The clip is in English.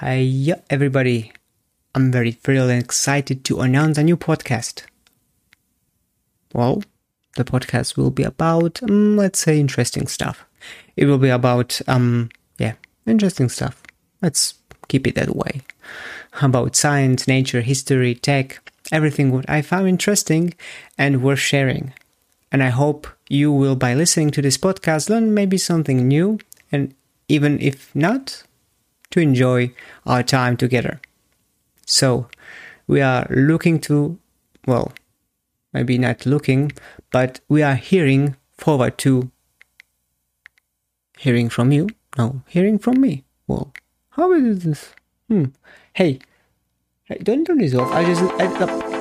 Hi, everybody. I'm very thrilled and excited to announce a new podcast. Well, the podcast will be about, um, let's say, interesting stuff. It will be about, um, yeah, interesting stuff. Let's keep it that way. About science, nature, history, tech, everything what I found interesting and worth sharing. And I hope you will, by listening to this podcast, learn maybe something new, and even if not, to enjoy our time together. So, we are looking to, well, maybe not looking, but we are hearing forward to hearing from you. No, hearing from me. Well, how is this? Hmm. Hey, hey don't turn this off. I just, I,